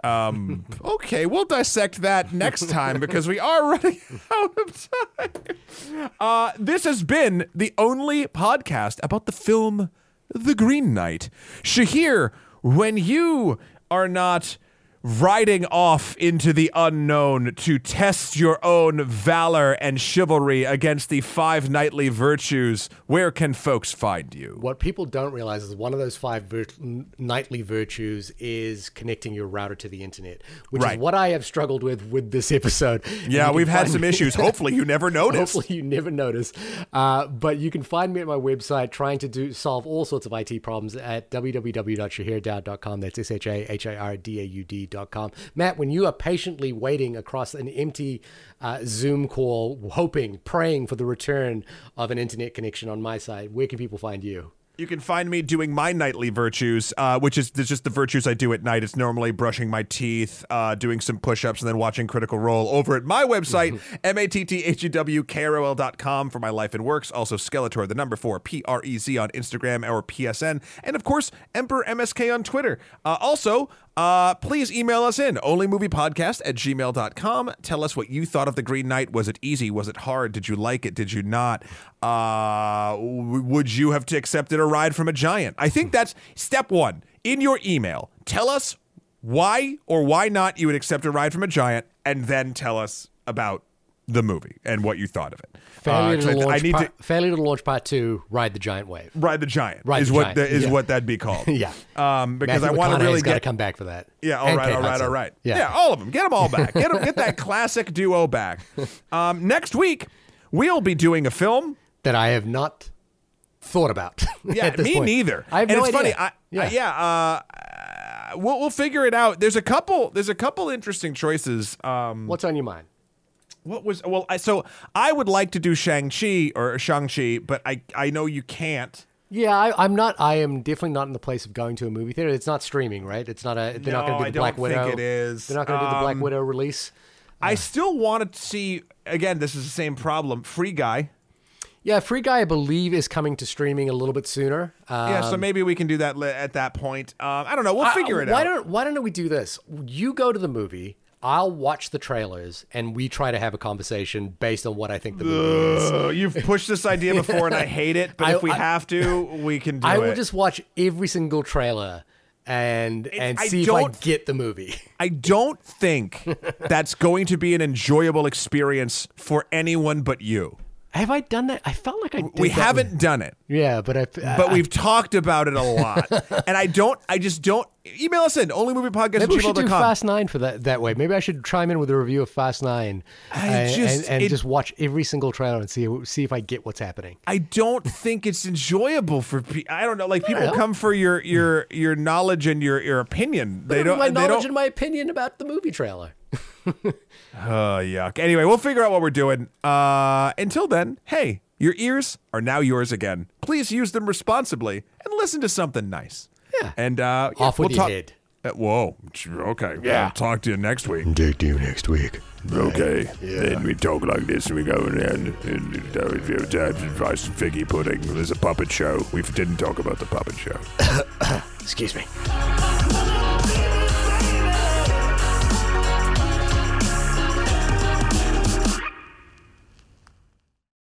Um, *laughs* okay, we'll dissect that next time because we are *laughs* running out of time. Uh, this has been the only podcast about the film The Green Knight. Shahir, when you are not riding off into the unknown to test your own valor and chivalry against the five knightly virtues, where can folks find you? What people don't realize is one of those five vir- n- nightly virtues is connecting your router to the internet, which Right. is what I have struggled with with this episode. Yeah, we've had some me- issues. Hopefully, you never *laughs* noticed. Hopefully, you never notice. Uh, but you can find me at my website trying to do solve all sorts of IT problems at www.shahirdaud.com. That's S H A H A R D A U Matt, when you are patiently waiting across an empty uh, Zoom call, hoping, praying for the return of an internet connection on my side, where can people find you? You can find me doing my nightly virtues, uh, which is just the virtues I do at night. It's normally brushing my teeth, uh, doing some push ups, and then watching Critical Role over at my website, M A T T H E W K R O L.com for my life and works. Also, Skeletor, the number four, P R E Z on Instagram or PSN. And of course, Emperor MSK on Twitter. Uh, also, uh, please email us in onlymoviepodcast at gmail.com. Tell us what you thought of The Green Knight. Was it easy? Was it hard? Did you like it? Did you not? Uh, would you have accepted a ride from a giant? I think that's step one. In your email, tell us why or why not you would accept a ride from a giant, and then tell us about the movie and what you thought of it. Failure, Uh, to, I, I need part, to failure to launch part two, ride the giant wave. ride the giant. Ride is the what giant, the- is yeah. what that'd be called. *laughs* yeah. Um, because Matthew I want to really get come back for that. Yeah, all right, all right, all right. Yeah. Yeah. all of them. Get them all back. Get 'em- get that *laughs* classic duo back. *laughs* Um, next week we'll be doing a film. that I have not thought about. Yeah, me point. neither. I have and no it's idea. funny. I, yeah. yeah, yeah. Uh, we'll we'll figure it out. There's a couple. There's a couple interesting choices. Um, What's on your mind? What was well? I, so I would like to do Shang Chi or Shang Chi, but I I know you can't. Yeah, I, I'm not. I am definitely not in the place of going to a movie theater. It's not streaming, right? It's not a. They're not No, going to I do the Black don't think Widow. it is. They're not going to do the Black Um, Widow release. I still want to see again. This is the same problem. Free Guy. Yeah, Free Guy, I believe, is coming to streaming a little bit sooner. Uh, Yeah, so maybe we can do that at that point. Um, I don't know. We'll I- figure it why out. Don't, why don't we do this? You go to the movie. I'll watch the trailers, and we try to have a conversation based on what I think the movie is. You've pushed this idea *laughs* before, and I hate it. But I- if we I- have to, we can do I it. will just watch every single trailer and and I see if I get the movie. I don't think that's going to be an enjoyable experience for anyone but you. Have I done that? I felt like I did We that haven't with- done it. Yeah, but I. but we've talked about it a *laughs* lot. and I don't, I just don't. Email us in onlymoviepodcast at Maybe we should do gmail.com. Fast Nine for that that way. Maybe I should chime in with a review of Fast Nine and, just- and, and it- just watch every single trailer and see see if I get what's happening. I don't think it's enjoyable for people. I don't know. Like people come for your your your knowledge and your your opinion. They don't. my they knowledge don't. and my opinion about the movie trailer. *laughs* Oh yuck. Anyway, we'll figure out what we're doing. Uh, until then, hey, your ears are now yours again. Please use them responsibly and listen to something nice. Yeah. And uh, yeah, Off with we'll your talk- head. Uh, whoa. Okay. Yeah. I'll talk to you next week. Talk to you next week. Okay. Yeah. Then we talk like this and we go in and, and uh, if you have advice and figgy pudding. There's a puppet show. We didn't talk about the puppet show. *coughs* Excuse me. Bye.